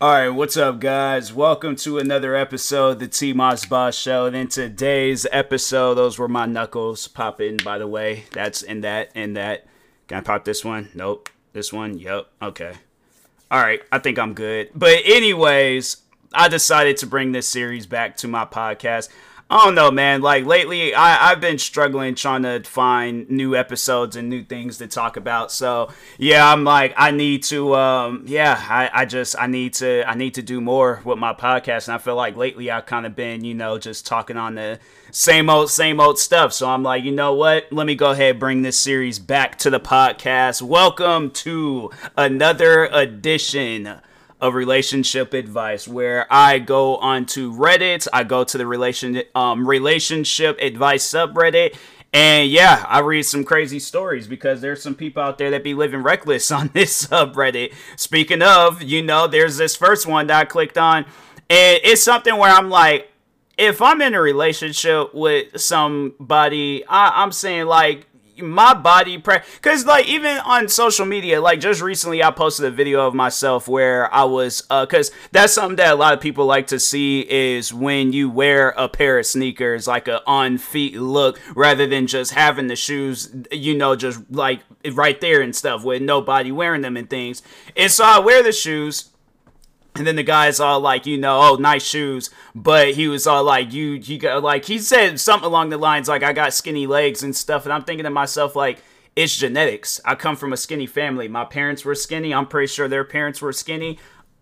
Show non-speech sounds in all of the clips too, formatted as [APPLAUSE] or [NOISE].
All right, what's up, guys? Welcome to another episode of the T Moss Boss Show. And in today's episode, those were my knuckles popping, by the way. That's in that, in that. Can I pop this one? Nope. This one? Yep. Okay. All right, I think I'm good. But, anyways, I decided to bring this series back to my podcast. I don't know, man. Like lately, I, I've been struggling trying to find new episodes and new things to talk about. So yeah, I'm like, I need to, um, yeah, I, I just, I need to, I need to do more with my podcast. And I feel like lately I've kind of been, you know, just talking on the same old, same old stuff. So I'm like, you know what? Let me go ahead bring this series back to the podcast. Welcome to another edition of relationship advice where I go onto Reddit, I go to the relation um, relationship advice subreddit and yeah, I read some crazy stories because there's some people out there that be living reckless [LAUGHS] on this subreddit. Speaking of, you know, there's this first one that I clicked on and it's something where I'm like if I'm in a relationship with somebody, I, I'm saying like my body because like even on social media like just recently i posted a video of myself where i was uh because that's something that a lot of people like to see is when you wear a pair of sneakers like a on feet look rather than just having the shoes you know just like right there and stuff with nobody wearing them and things. And so i wear the shoes and then the guy's all like, you know, oh, nice shoes. But he was all like, you, you got, like, he said something along the lines like, I got skinny legs and stuff. And I'm thinking to myself, like, it's genetics. I come from a skinny family. My parents were skinny. I'm pretty sure their parents were skinny.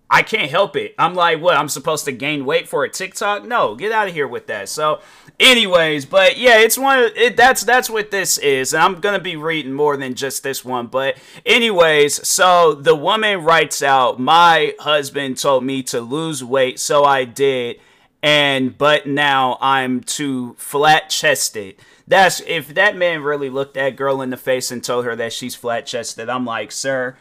I can't help it. I'm like, what? I'm supposed to gain weight for a TikTok? No, get out of here with that. So, anyways, but yeah, it's one. Of, it, that's that's what this is, and I'm gonna be reading more than just this one. But anyways, so the woman writes out, my husband told me to lose weight, so I did, and but now I'm too flat chested. That's if that man really looked that girl in the face and told her that she's flat chested. I'm like, sir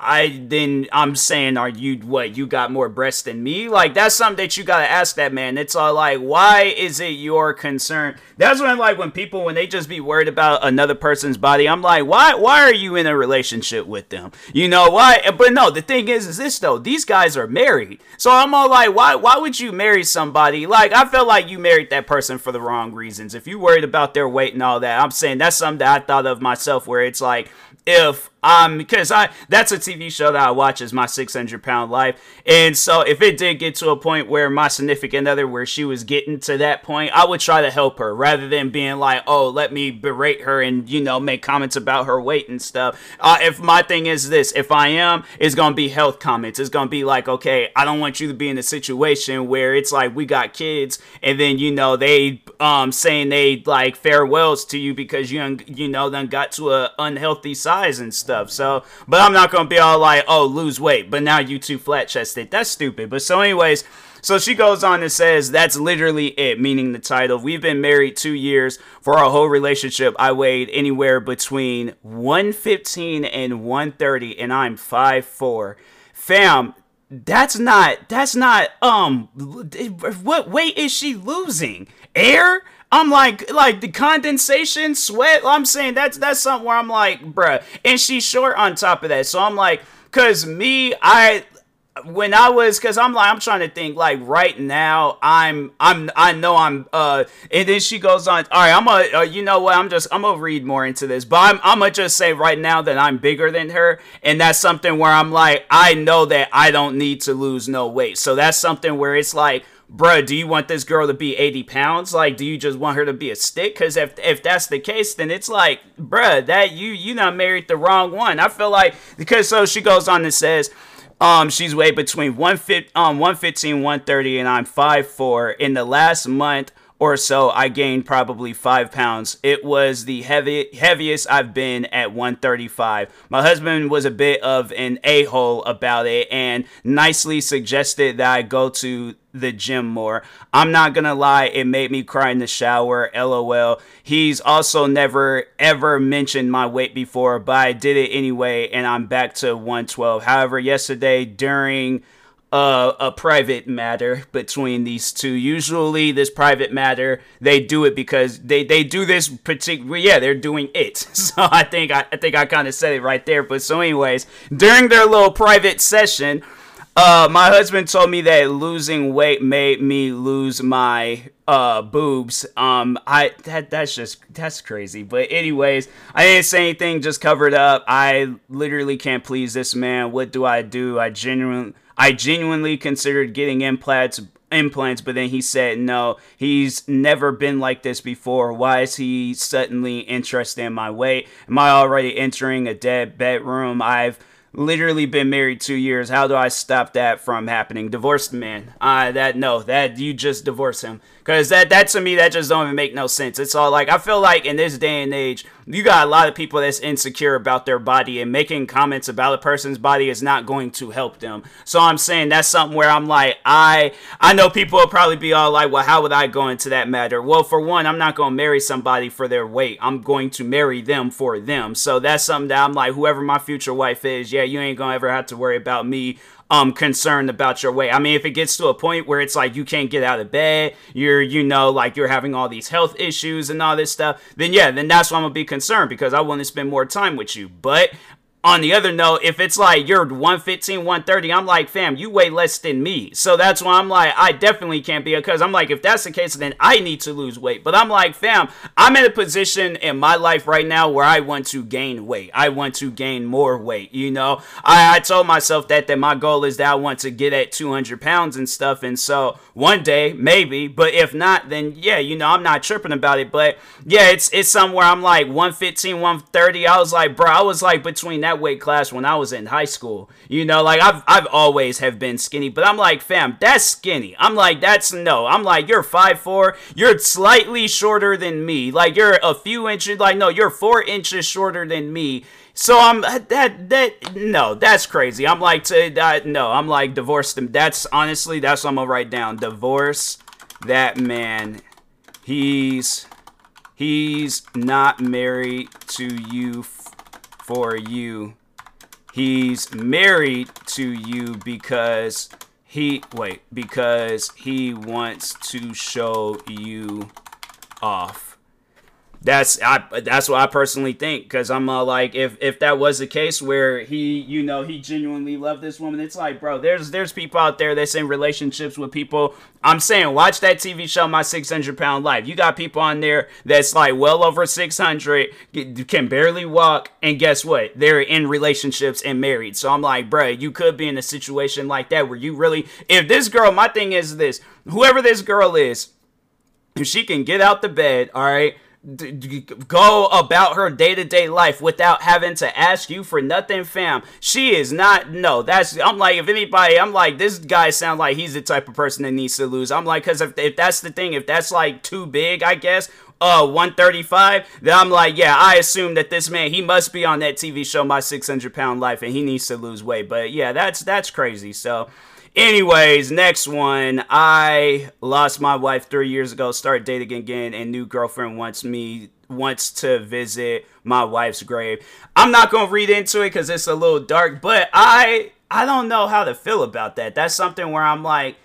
I then I'm saying, are you what? You got more breasts than me? Like that's something that you gotta ask that man. It's all like, why is it your concern? That's when like when people when they just be worried about another person's body. I'm like, why? Why are you in a relationship with them? You know why? But no, the thing is, is this though? These guys are married, so I'm all like, why? Why would you marry somebody? Like I felt like you married that person for the wrong reasons. If you worried about their weight and all that, I'm saying that's something that I thought of myself. Where it's like if um because I that's a TV show that I watch is my 600 pound life. And so if it did get to a point where my significant other where she was getting to that point I would try to help her rather than being like oh let me berate her and you know make comments about her weight and stuff. Uh, if my thing is this if I am it's gonna be health comments. It's gonna be like okay I don't want you to be in a situation where it's like we got kids and then you know they um saying they like farewells to you because you you know then got to a unhealthy size and stuff stuff. So, but I'm not gonna be all like, oh, lose weight, but now you too flat chested. That's stupid. But so, anyways. So she goes on and says, That's literally it, meaning the title. We've been married two years. For our whole relationship, I weighed anywhere between 115 and 130, and I'm 5'4. Fam, that's not, that's not, um, what weight is she losing? Air? I'm like, like the condensation, sweat. I'm saying that's that's something where I'm like, bruh. And she's short on top of that, so I'm like, cause me, I when I was, cause I'm like, I'm trying to think, like right now, I'm, I'm, I know I'm, uh, and then she goes on, all right, I'm gonna, uh, you know what, I'm just, I'm gonna read more into this, but I'm, I'm gonna just say right now that I'm bigger than her, and that's something where I'm like, I know that I don't need to lose no weight, so that's something where it's like, bruh, do you want this girl to be 80 pounds? Like, do you just want her to be a stick? Because if if that's the case, then it's like, bruh, that you you not married the wrong one. I feel like because so she goes on and says. Um, she's weighed between 115, um, 115, 130, and I'm 5'4. In the last month or so, I gained probably five pounds. It was the heavy, heaviest I've been at 135. My husband was a bit of an a hole about it and nicely suggested that I go to the gym more. I'm not gonna lie, it made me cry in the shower. LOL. He's also never ever mentioned my weight before, but I did it anyway, and I'm back to 112. However, yesterday during uh, a private matter between these two. Usually, this private matter they do it because they they do this particular. Yeah, they're doing it. [LAUGHS] So I think I, I think I kind of said it right there. But so, anyways, during their little private session. Uh, my husband told me that losing weight made me lose my uh boobs. Um, I that that's just that's crazy. But anyways, I didn't say anything. Just covered up. I literally can't please this man. What do I do? I genuinely I genuinely considered getting implants implants, but then he said no, he's never been like this before. Why is he suddenly interested in my weight? Am I already entering a dead bedroom? I've literally been married two years. How do I stop that from happening? Divorced man. Uh, that no, that you just divorce him. Cause that that to me that just don't even make no sense. It's all like I feel like in this day and age, you got a lot of people that's insecure about their body and making comments about a person's body is not going to help them. So I'm saying that's something where I'm like, I I know people will probably be all like, well, how would I go into that matter? Well, for one, I'm not gonna marry somebody for their weight. I'm going to marry them for them. So that's something that I'm like, whoever my future wife is, yeah, you ain't gonna ever have to worry about me um concerned about your weight. I mean, if it gets to a point where it's like you can't get out of bed, you're you know like you're having all these health issues and all this stuff, then yeah, then that's why I'm gonna be concerned because I want to spend more time with you. But on the other note, if it's like you're 115, 130, I'm like, fam, you weigh less than me. So that's why I'm like, I definitely can't be because I'm like, if that's the case, then I need to lose weight. But I'm like, fam, I'm in a position in my life right now where I want to gain weight. I want to gain more weight. You know, I, I told myself that that my goal is that I want to get at 200 pounds and stuff. And so one day, maybe, but if not, then yeah, you know, I'm not tripping about it. But yeah, it's it's somewhere I'm like 115, 130. I was like, bro, I was like between that that weight class when I was in high school. You know, like I've I've always have been skinny, but I'm like, fam, that's skinny. I'm like, that's no. I'm like, you're five four. You're slightly shorter than me. Like you're a few inches. Like no, you're four inches shorter than me. So I'm that that no, that's crazy. I'm like to uh, no, I'm like divorce them. That's honestly that's what I'm gonna write down. Divorce that man. He's he's not married to you for you. He's married to you because he wait, because he wants to show you off. That's I that's what I personally think because I'm uh, like if if that was the case where he you know he genuinely loved this woman it's like bro there's there's people out there that's in relationships with people. I'm saying watch that TV show My 600 Pound Life. You got people on there that's like well over 600 can barely walk and guess what? They're in relationships and married. So I'm like bro you could be in a situation like that where you really if this girl my thing is this whoever this girl is if she can get out the bed all right d- d- go about her day to day life without having to ask you for nothing, fam. She is not. No, that's. I'm like, if anybody, I'm like, this guy sounds like he's the type of person that needs to lose. I'm like, because if, if that's the thing, if that's like too big, I guess, uh 135 then i'm like yeah i assume that this man he must be on that tv show my 600 pound life and he needs to lose weight but yeah that's that's crazy so Anyways, next one. I lost my wife three years ago, started dating again, and new girlfriend wants me wants to visit my wife's grave. I'm not gonna read into it because it's a little dark, but I I don't know how to feel about that. That's something where I'm like,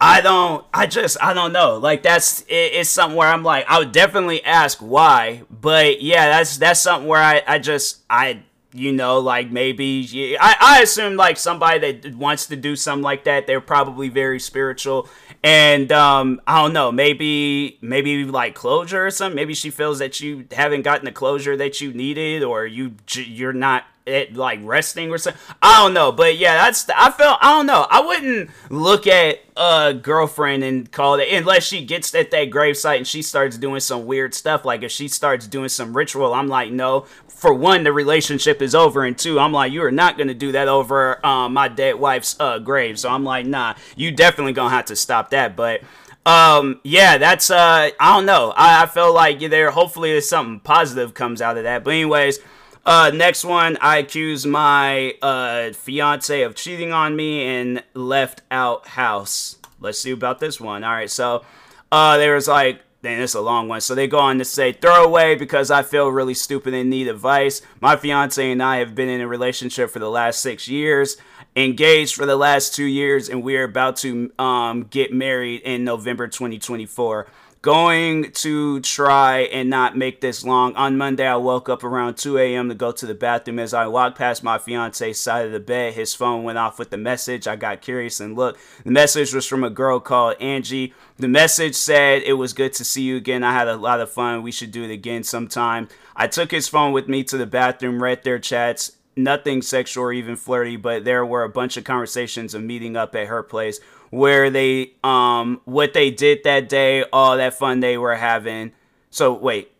I don't, I just, I don't know. Like that's, it, it's something where I'm like, I would definitely ask why, but yeah, that's that's something where I I just I you know, like maybe I, I assume like somebody that wants to do something like that, they're probably very spiritual. And um, I don't know, maybe maybe like closure or something. Maybe she feels that you haven't gotten the closure that you needed, or you you're not at like resting or something. I don't know, but yeah, that's I felt I don't know. I wouldn't look at a girlfriend and call it unless she gets at that gravesite and she starts doing some weird stuff. Like if she starts doing some ritual, I'm like, no. For one, the relationship is over, and two, I'm like, you are not gonna do that over uh, my dead wife's uh, grave. So I'm like, nah, you definitely gonna have to stop that. But um, yeah, that's uh, I don't know. I, I feel like there. Hopefully, there's something positive comes out of that. But anyways. Uh, next one, I accuse my uh, fiance of cheating on me and left out house. Let's see about this one. All right, so uh, there was like, this is a long one. So they go on to say, throwaway because I feel really stupid and need advice. My fiance and I have been in a relationship for the last six years, engaged for the last two years, and we're about to um, get married in November 2024 going to try and not make this long. On Monday, I woke up around 2 a.m. to go to the bathroom. As I walked past my fiance's side of the bed, his phone went off with the message. I got curious and looked. The message was from a girl called Angie. The message said, It was good to see you again. I had a lot of fun. We should do it again sometime. I took his phone with me to the bathroom, read their chats. Nothing sexual or even flirty, but there were a bunch of conversations of meeting up at her place where they um what they did that day, all that fun they were having. So wait,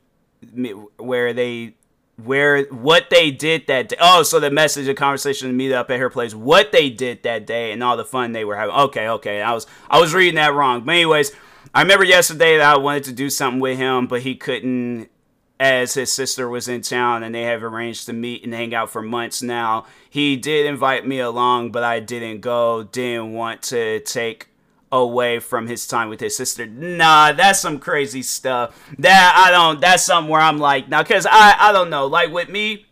where they where what they did that day. Oh, so the message, the conversation, meet up at her place, what they did that day, and all the fun they were having. Okay, okay, I was I was reading that wrong. But anyways, I remember yesterday that I wanted to do something with him, but he couldn't as his sister was in town and they have arranged to meet and hang out for months now. He did invite me along, but I didn't go. Didn't want to take away from his time with his sister. Nah, that's some crazy stuff. That I don't that's something where I'm like, now cuz I I don't know. Like with me,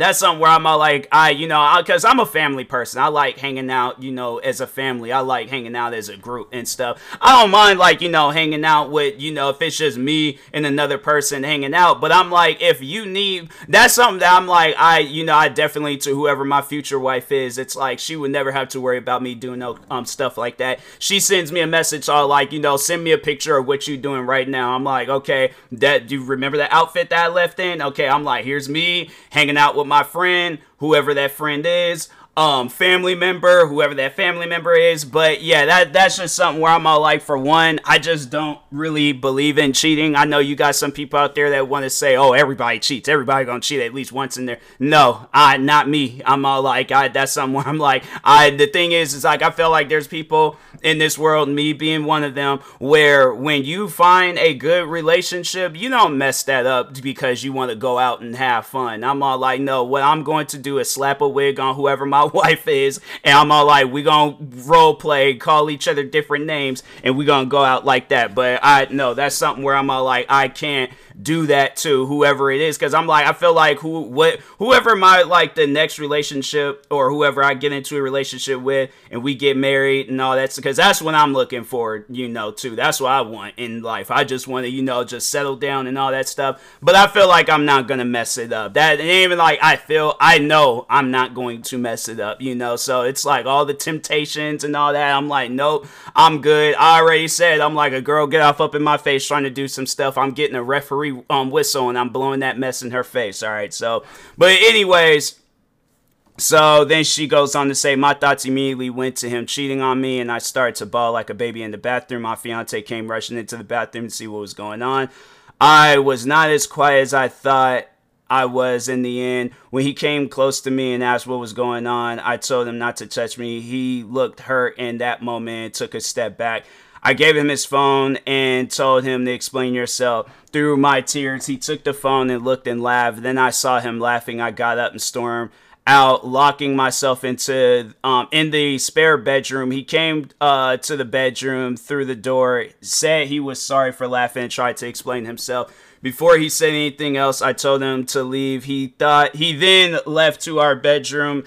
that's something where I'm like, I, you know, because I'm a family person. I like hanging out, you know, as a family. I like hanging out as a group and stuff. I don't mind, like, you know, hanging out with, you know, if it's just me and another person hanging out. But I'm like, if you need, that's something that I'm like, I, you know, I definitely, to whoever my future wife is, it's like she would never have to worry about me doing no um stuff like that. She sends me a message, all like, you know, send me a picture of what you're doing right now. I'm like, okay, that, do you remember that outfit that I left in? Okay, I'm like, here's me hanging out with with my friend, whoever that friend is um family member, whoever that family member is. But yeah, that that's just something where I'm all like, for one, I just don't really believe in cheating. I know you got some people out there that want to say, oh, everybody cheats, everybody gonna cheat at least once in there. No, I not me. I'm all like, I that's something where I'm like, I the thing is, is like I feel like there's people in this world, me being one of them, where when you find a good relationship, you don't mess that up because you want to go out and have fun. I'm all like, no, what I'm going to do is slap a wig on whoever my [LAUGHS] wife is, and I'm all like, we gonna role play, call each other different names, and we gonna go out like that. But I know that's something where I'm all like, I can't do that to whoever it is. Because I'm like I feel like who what whoever my like the next relationship or whoever I get into a relationship with and we get married and all that because that's what I'm looking for you know too. That's what I want in life. I just want to you know just settle down and all that stuff. But I feel like I'm not gonna mess it up. That ain't even like I feel I know I'm not going to mess it up you know? So it's like all the temptations and all that. I'm like nope I'm good. I already said I'm like a girl get off up in my face trying to do some stuff. I'm getting a referee um, whistle and I'm blowing that mess in her face. All right. So, but anyways, so then she goes on to say, My thoughts immediately went to him cheating on me, and I started to bawl like a baby in the bathroom. My fiance came rushing into the bathroom to see what was going on. I was not as quiet as I thought I was in the end. When he came close to me and asked what was going on, I told him not to touch me. He looked hurt in that moment took a step back. I gave him his phone and told him to explain yourself. Through my tears, he took the phone and looked and laughed. Then I saw him laughing. I got up and stormed out, locking myself into um, in the spare bedroom. He came uh, to the bedroom through the door, said he was sorry for laughing, and tried to explain himself. Before he said anything else, I told him to leave. He thought he then left to our bedroom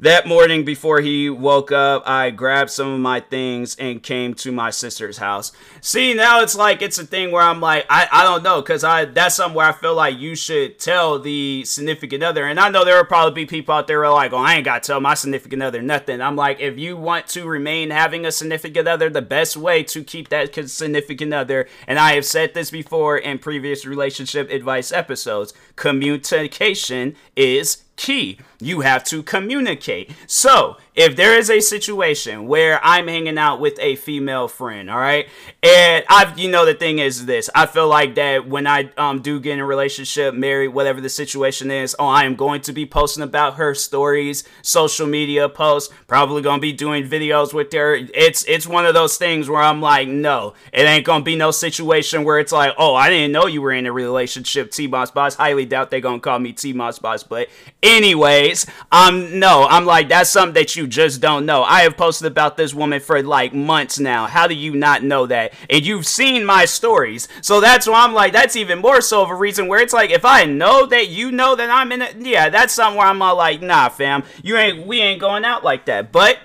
That morning before he woke up, I grabbed some of my things and came to my sister's house. See, now it's like it's a thing where I'm like, I, I don't know, because I that's something where I feel like you should tell the significant other. And I know there will probably be people out there who are like, oh, I ain't got to tell my significant other nothing. I'm like, if you want to remain having a significant other, the best way to keep that significant other, and I have said this before in previous relationship advice episodes, communication is key. You have to communicate. So, if there is a situation where I'm hanging out with a female friend, all right, and I've, you know, the thing is this, I feel like that when I um do get in a relationship, married, whatever the situation is, oh, I am going to be posting about her stories, social media posts, probably gonna be doing videos with her. It's it's one of those things where I'm like, no, it ain't gonna be no situation where it's like, oh, I didn't know you were in a relationship, T Moss Boss. Highly doubt they're gonna call me T Moss Boss, but anyways, um, no, I'm like, that's something that you just don't know. I have posted about this woman for like months now. How do you not know that? And you've seen my stories. So that's why I'm like, that's even more so of a reason where it's like, if I know that you know that I'm in it, yeah, that's something where I'm all like, nah, fam, you ain't, we ain't going out like that. But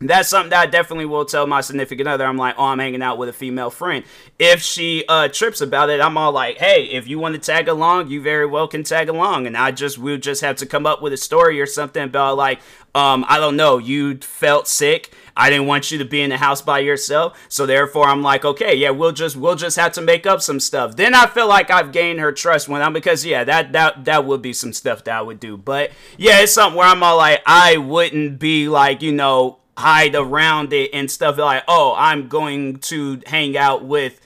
that's something that I definitely will tell my significant other. I'm like, oh, I'm hanging out with a female friend. If she uh, trips about it, I'm all like, hey, if you want to tag along, you very well can tag along. And I just, we'll just have to come up with a story or something about like, um, I don't know, you felt sick. I didn't want you to be in the house by yourself. So therefore, I'm like, okay, yeah, we'll just, we'll just have to make up some stuff. Then I feel like I've gained her trust when I'm, because yeah, that, that, that would be some stuff that I would do. But yeah, it's something where I'm all like, I wouldn't be like, you know, hide around it and stuff like, oh, I'm going to hang out with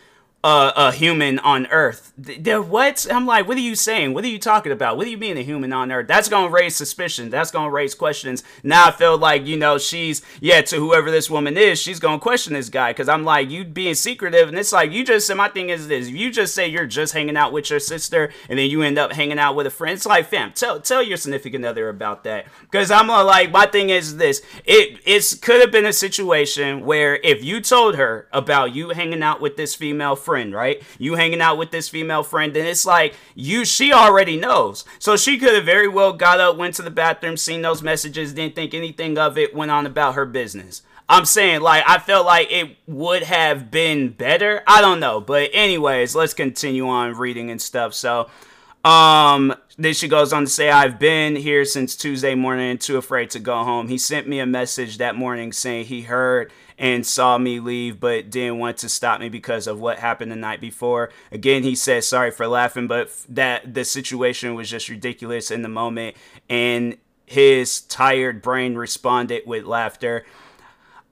uh, a human on Earth. what? I'm like, what are you saying? What are you talking about? What do you mean a human on Earth? That's gonna raise suspicion. That's gonna raise questions. Now I feel like you know she's yeah to whoever this woman is, she's gonna question this guy because I'm like you being secretive, and it's like you just said. My thing is this: you just say you're just hanging out with your sister, and then you end up hanging out with a friend, it's like fam, tell tell your significant other about that. Because I'm like, my thing is this: it it could have been a situation where if you told her about you hanging out with this female friend friend, right? You hanging out with this female friend, and it's like you she already knows. So she could have very well got up, went to the bathroom, seen those messages, didn't think anything of it, went on about her business. I'm saying, like, I felt like it would have been better. I don't know. But, anyways, let's continue on reading and stuff. So, um, then she goes on to say, I've been here since Tuesday morning too afraid to go home. He sent me a message that morning saying he heard and saw me leave, but didn't want to stop me because of what happened the night before. Again, he said sorry for laughing, but that the situation was just ridiculous in the moment, and his tired brain responded with laughter.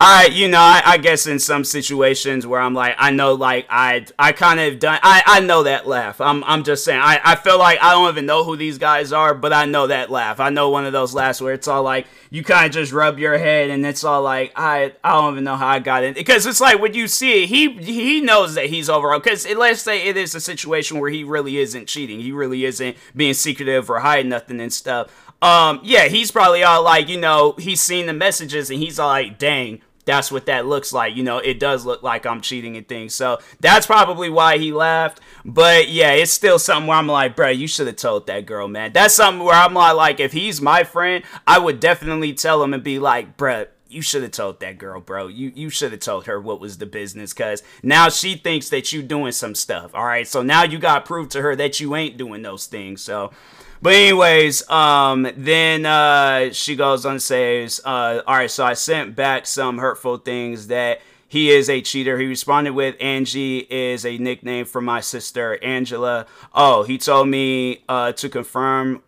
I, you know, I, I, guess in some situations where I'm like, I know, like I, I kind of done, I, I know that laugh. I'm, I'm just saying, I, I feel like I don't even know who these guys are, but I know that laugh. I know one of those laughs where it's all like you kind of just rub your head and it's all like, I, I don't even know how I got it because it's like when you see it, he, he knows that he's overall. Because let's say it is a situation where he really isn't cheating, he really isn't being secretive or hiding nothing and stuff. Um, yeah, he's probably all like, you know, he's seen the messages and he's all like, dang that's what that looks like. You know, it does look like I'm cheating and things. So that's probably why he laughed. But yeah, it's still something where I'm like, bro, you should have told that girl, man. That's something where I'm like, if he's my friend, I would definitely tell him and be like, bro, you should have told that girl, bro. You you should have told her what was the business, cause now she thinks that you doing some stuff. All right, so now you got proof to her that you ain't doing those things. So but anyways, um, then uh, she goes on and says, uh, "All right, so I sent back some hurtful things that." He is a cheater. He responded with Angie is a nickname for my sister Angela. Oh, he told me uh, to confirm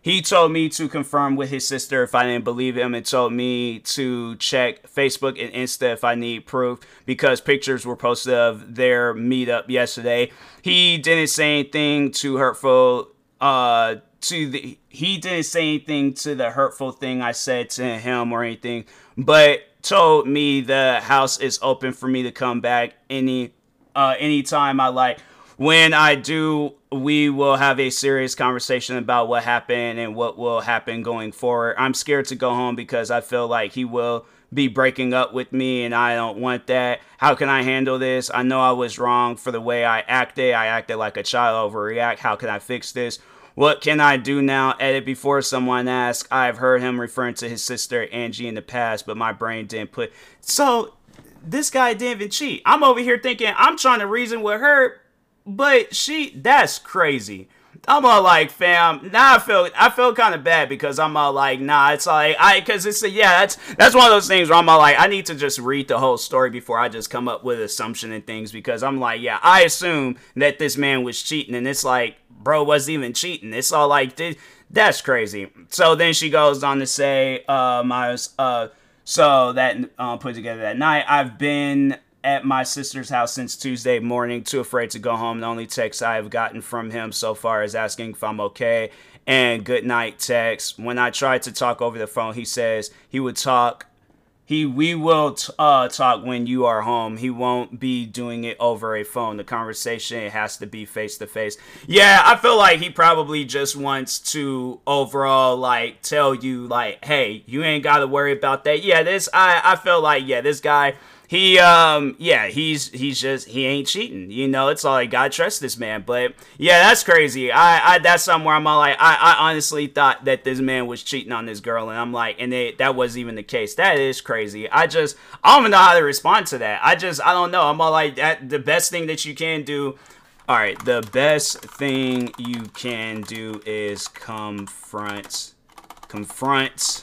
he told me to confirm with his sister if I didn't believe him and told me to check Facebook and Insta if I need proof because pictures were posted of their meetup yesterday. He didn't say anything too hurtful uh to the he didn't say anything to the hurtful thing I said to him or anything, but told me the house is open for me to come back any uh anytime I like. When I do, we will have a serious conversation about what happened and what will happen going forward. I'm scared to go home because I feel like he will be breaking up with me and I don't want that. How can I handle this? I know I was wrong for the way I acted. I acted like a child overreact. How can I fix this? What can I do now? Edit before someone asks. I've heard him referring to his sister Angie in the past, but my brain didn't put. So this guy didn't even cheat. I'm over here thinking I'm trying to reason with her, but she that's crazy. I'm all like, fam. Now I feel I feel kind of bad because I'm all like, nah. It's like I because it's a, yeah. That's that's one of those things where I'm all like, I need to just read the whole story before I just come up with assumption and things because I'm like, yeah, I assume that this man was cheating, and it's like, bro wasn't even cheating. It's all like, that's crazy. So then she goes on to say, um, I was uh, so that uh, put together that night. I've been at my sister's house since Tuesday morning, too afraid to go home. The only text I have gotten from him so far is asking if I'm okay and good night text. When I tried to talk over the phone, he says he would talk. He we will t- uh, talk when you are home. He won't be doing it over a phone. The conversation has to be face to face. Yeah, I feel like he probably just wants to overall like tell you like, hey, you ain't got to worry about that. Yeah, this I I feel like yeah, this guy he um yeah he's he's just he ain't cheating. You know it's all i gotta trust this man but yeah that's crazy. I i that's somewhere i'm all like i i honestly thought that this man was cheating on this girl and i'm like and it, that wasn't even the case. That is crazy. I just i don't even know how to respond to that. I just i don't know. I'm all like that the best thing that you can do all right the best thing you can do is confront confront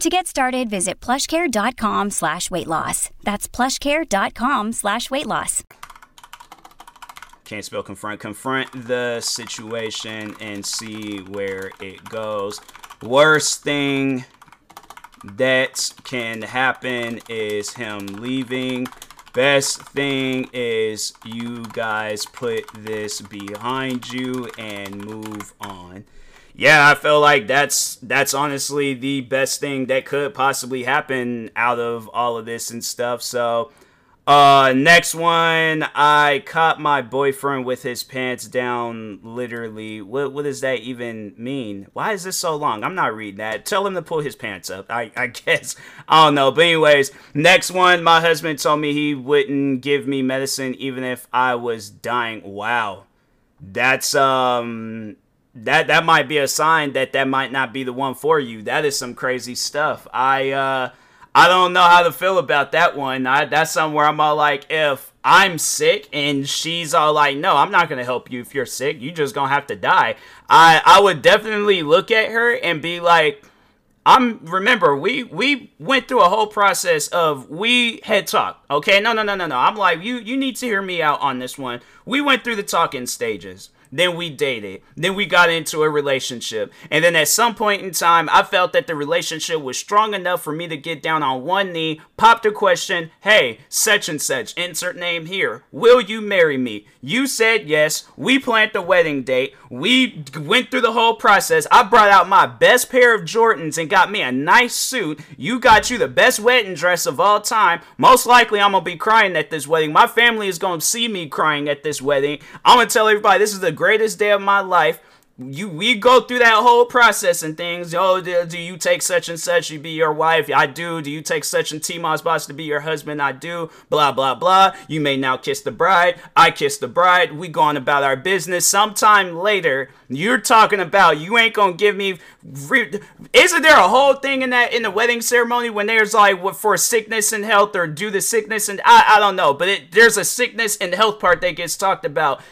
To get started, visit plushcare.com slash weight loss. That's plushcare.com slash weight loss. Can't spell confront. Confront the situation and see where it goes. Worst thing that can happen is him leaving. Best thing is you guys put this behind you and move on yeah, I feel like that's that's honestly the best thing that could possibly happen out of all of this and stuff. So, uh, next one, I caught my boyfriend with his pants down. Literally, what what does that even mean? Why is this so long? I'm not reading that. Tell him to pull his pants up. I I [LAUGHS] guess I don't know. But anyways, next one, my husband told me he wouldn't give me medicine even if I was dying. Wow, that's um that that might be a sign that that might not be the one for you. That is some crazy stuff. I uh I don't know how to feel about that one. I that's somewhere I'm all like if I'm sick and she's all like no, I'm not to help you if you're sick. You just to have to die. I I would definitely look at her and be like I'm remember we we went through a whole process of we had talked. Okay? No, no, no, no, no. I'm like you you need to hear me out on this one. We went through the talking stages. Then we dated. Then we got into a relationship. And then at some point in time, I felt that the relationship was strong enough for me to get down on one knee, pop the question, hey, such and such, insert name here, will you marry me? You said yes. We planned the wedding date. We went through the whole process. I brought out my best pair of Jordans and got me a nice suit. You got you the best wedding dress of all time. Most likely, I'm going to be crying at this wedding. My family is going to see me crying at this wedding. I'm going to tell everybody this is the greatest day of my life. You we go through that whole process and things. Oh, do, do you take such and such to be your wife? I do. Do you take such and T boss to be your husband? I do. Blah blah blah. You may now kiss the bride. I kiss the bride. We going about our business. Sometime later, you're talking about you ain't gonna give me. Re- Isn't there a whole thing in that in the wedding ceremony when there's like what for sickness and health or do the sickness and I I don't know, but it, there's a sickness and health part that gets talked about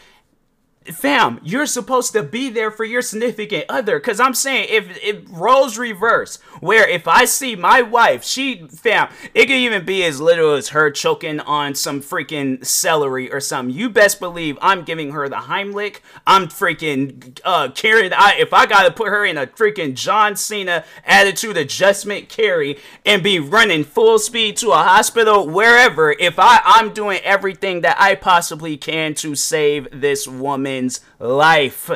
fam, you're supposed to be there for your significant other. Cause I'm saying if it roles reverse, where if I see my wife, she fam, it could even be as little as her choking on some freaking celery or something. You best believe I'm giving her the Heimlich. I'm freaking uh carrying I if I gotta put her in a freaking John Cena attitude adjustment carry and be running full speed to a hospital wherever, if I, I'm doing everything that I possibly can to save this life.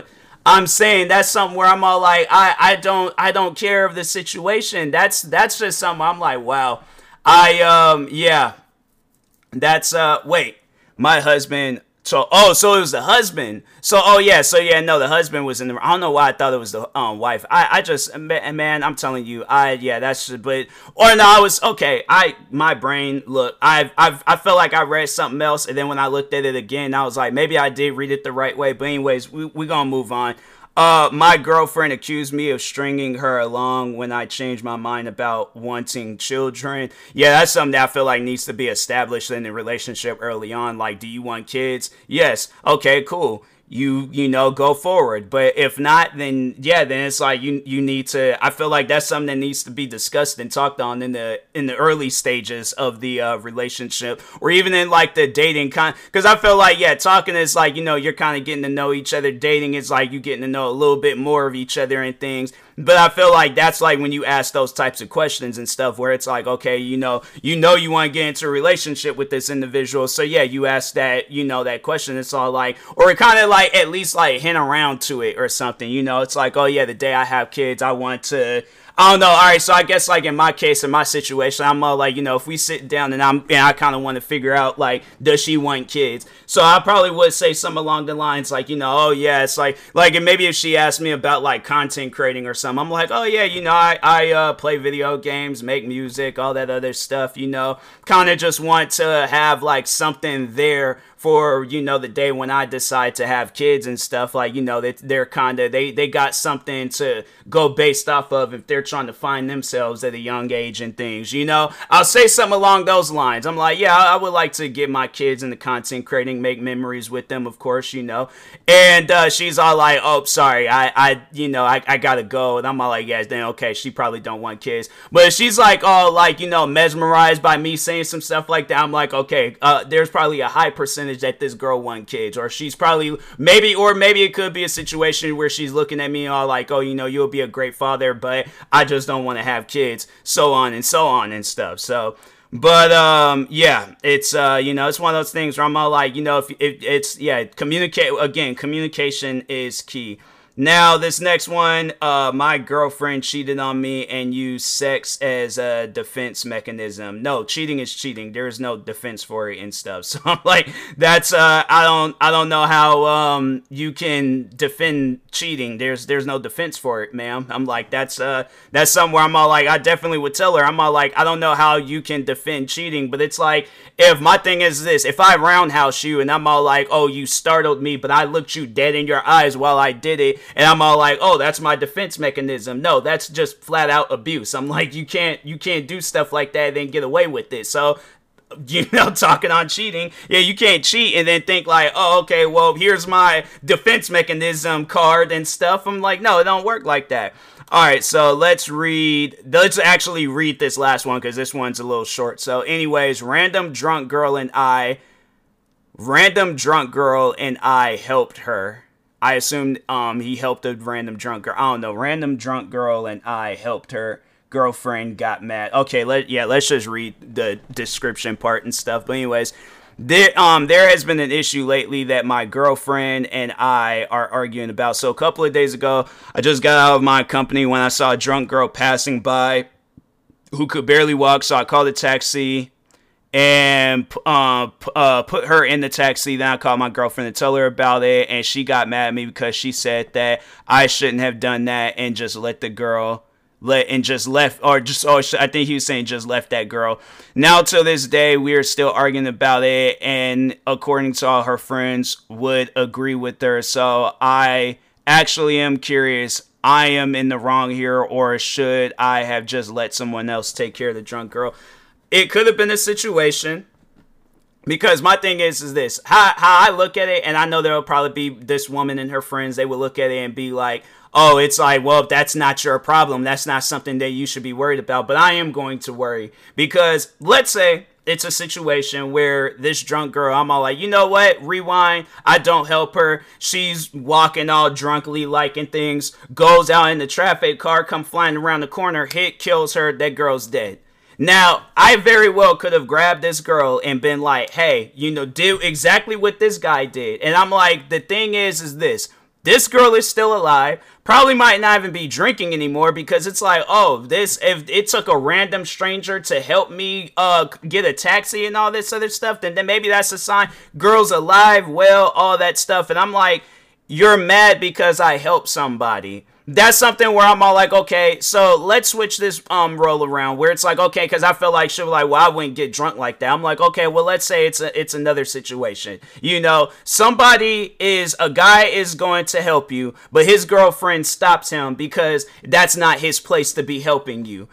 I'm saying that's something where I'm all like, I, I don't I don't care of the situation. That's that's just something I'm like, wow. I um yeah. That's uh wait. My husband so oh, so it was the husband. So oh yeah, so yeah, no, the husband was in the. I don't know why I thought it was the um wife. I I just man, I'm telling you, I yeah, that's just, but or no, I was okay. I my brain look, I've I've I felt like I read something else, and then when I looked at it again, I was like, maybe I did read it the right way. But anyways, we we gonna move on. Uh, my girlfriend accused me of stringing her along when I changed my mind about wanting children. Yeah, that's something that I feel like needs to be established in the relationship early on. Like, do you want kids? Yes. Okay, cool you you know go forward. But if not then yeah then it's like you you need to i feel like that's something that needs to be discussed and talked on in the in the early stages of the uh, relationship or even in like the dating kind because i feel like yeah talking is like you know you're kind of getting to know each other. Dating is like you getting to know a little bit more of each other and things but I feel like that's like when you ask those types of questions and stuff where it's like, okay, you know, you know you want to get into a relationship with this individual. So yeah, you ask that, you know, that question. It's all like or it kind of like at least like hint around to it or something. You know, it's like, oh yeah, the day I have kids, I want to I don't know. All right, so I guess like in my case, in my situation, I'm uh, like, you know, if we sit down and I'm and I kind of want to figure out like, does she want kids? So I probably would say something along the lines like, you know, oh yeah, it's like like and maybe if she asked me about like content creating or something, I'm like, oh yeah, you know, I I uh, play video games, make music, all that other stuff, you know, kind of just want to have like something there for you know the day when I decide to have kids and stuff like you know they they're kind of they they got something to go based off of if they're trying to find themselves at a young age and things you know? I'll say something along those lines. I'm like yeah I would like to get my kids into content creating make memories with them of course you know? And uh, she's all like oh sorry I I you know I, I gotta go. And I'm all like yeah then okay she probably don't want kids. But she's like all like you know mesmerized by me saying some stuff like that. I'm like okay uh, there's probably a high percentage percentage that this girl want kids, or she's probably maybe, or maybe it could be a situation where she's looking at me all like, oh, you know, you'll be a great father, but I just don't want to have kids, so on and so on and stuff. So. But um, yeah, it's uh, you know, it's one of those things where I'm all like, you know, if, if it's yeah, communicate again. Communication is key. Now, this next one, uh, my girlfriend cheated on me and used sex as a defense mechanism. No, cheating is cheating. There is no defense for it and stuff. [LAUGHS] So I'm like, that's uh, I don't I don't know how um you can defend cheating. There's there's no defense for it, ma'am. I'm like, that's uh that's somewhere I'm all like, I definitely would tell her. I'm all like, I don't know how you can defend cheating, but it's like if my thing is this, if I roundhouse you and I'm all like, oh, you startled me, but I looked you dead in your eyes while I did it and I'm all like, "Oh, that's my defense mechanism." No, that's just flat out abuse. I'm like, "You can't you can't do stuff like that and then get away with it." So, you [LAUGHS] know, talking on cheating, yeah, you can't cheat and then think like, "Oh, okay, well, here's my defense mechanism card and stuff." I'm like, "No, it don't work like that." All right, so let's read. Let's actually read this last one because this one's a little short. So, anyways, random drunk girl and I, random drunk girl and I helped her. I assumed um, he helped a random drunk girl. I don't know, random drunk girl, and I helped her girlfriend got mad. Okay, let yeah, let's just read the description part and stuff. But anyways, there um there has been an issue lately that my girlfriend and I are arguing about. So a couple of days ago, I just got out of my company when I saw a drunk girl passing by who could barely walk. So I called a taxi and uh, uh, put her in the taxi. Then I called my girlfriend to tell her about it, and she got mad at me because she said that I shouldn't have done that and just let the girl let and just left or just oh I think he was saying just left that girl. Now to this day we are still arguing about it, and according to all her friends would agree with her. So I actually am curious. I am in the wrong here, or should I have just let someone else take care of the drunk girl? It could have been a situation because my thing is is this how how I look at it, and I know there will probably be this woman and her friends. They will look at it and be like, "Oh, it's like, well, that's not your problem. That's not something that you should be worried about." But I am going to worry because let's say it's a situation where this drunk girl, I'm all like, you know what? Rewind. I don't help her. She's walking all drunkly, liking things. Goes out in the traffic car, come flying around the corner, hit, kills her. That girl's dead. Now, I very well could have grabbed this girl and been like, hey, you know, do exactly what this guy did. And I'm like, the thing is, is this. This girl is still alive. Probably might not even be drinking anymore because it's like, oh, this if it took a random stranger to help me uh get a taxi and all this other stuff, then, then maybe that's a sign. Girl's alive, well, all that stuff. And I'm like, you're mad because I helped somebody that's something where I'm all like, okay, so let's switch this um role around where it's like, okay, because I feel like she'll be like, well, I wouldn't get drunk like that. I'm like, okay, well, let's say it's a, it's another situation. You know, somebody is a guy is going to help you, but his girlfriend stops him because that's not his place to be helping you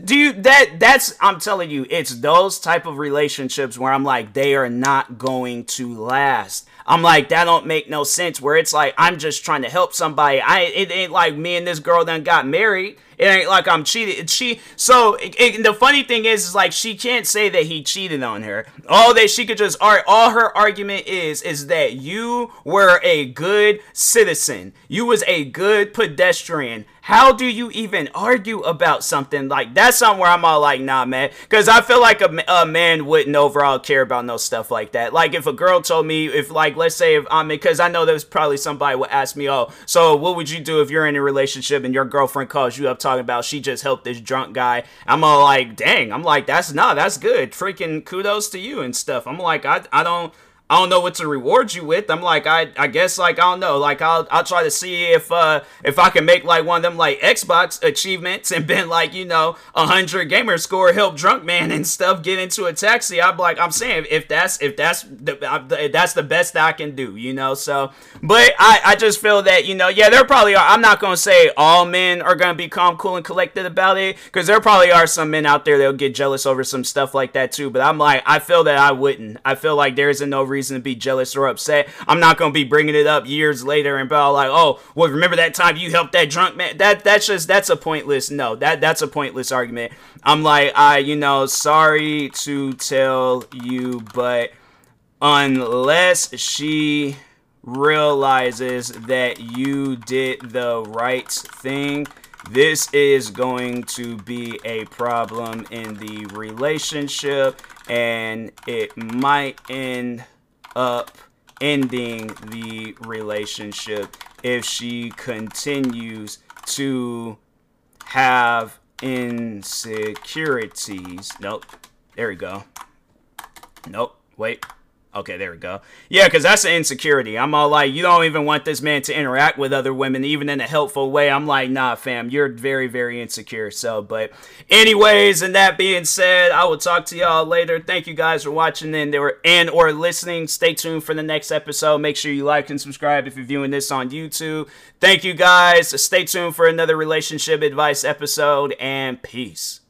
do you that that's i'm telling you it's those type of relationships where i'm like they are not going to last i'm like that don't make no sense where it's like i'm just trying to help somebody i it ain't like me and this girl then got married it ain't like I'm cheating. She so it, it, the funny thing is, is like she can't say that he cheated on her. All that she could just all her argument is is that you were a good citizen. You was a good pedestrian. How do you even argue about something like that's something where I'm all like, nah, man. Because I feel like a, a man wouldn't overall care about no stuff like that. Like if a girl told me, if like let's say if um, I'm because I know there's probably somebody would ask me, oh, so what would you do if you're in a relationship and your girlfriend calls you up talking about she just helped this drunk guy? I'm all like, dang. I'm like, that's nah, that's good. Freaking kudos to you and stuff. I'm like, I I don't. I don't know what to reward you with. I'm like, I, I guess like I don't know. Like I'll I'll try to see if uh if I can make like one of them like Xbox achievements and been like you know a hundred gamer score help drunk man and stuff get into a taxi. I'm like I'm saying if that's if that's the if that's the best I can do, you know. So, but I I just feel that you know yeah there probably are. I'm not gonna say all men are gonna be calm, cool, and collected about it because there probably are some men out there that'll get jealous over some stuff like that too. But I'm like I feel that I wouldn't. I feel like there isn't no reason reason to be jealous or upset. I'm not gonna be bringing it up years later and be all like, oh, well, remember that time you helped that drunk man? That that's just that's a pointless. No, that that's a pointless argument. I'm like, I, you know, sorry to tell you, but unless she realizes that you did the right thing this is going to be a problem in the relationship and it might end up ending the relationship if she continues to have insecurities. Nope. There we go. Nope. Wait. Okay, there we go. Yeah, because that's an insecurity. I'm all like, you don't even want this man to interact with other women, even in a helpful way. I'm like, nah, fam, you're very, very insecure. So, but, anyways, and that being said, I will talk to y'all later. Thank you guys for watching and or and or listening. Stay tuned for the next episode. Make sure you like and subscribe if you're viewing this on YouTube. Thank you guys. Stay tuned for another relationship advice episode, and peace.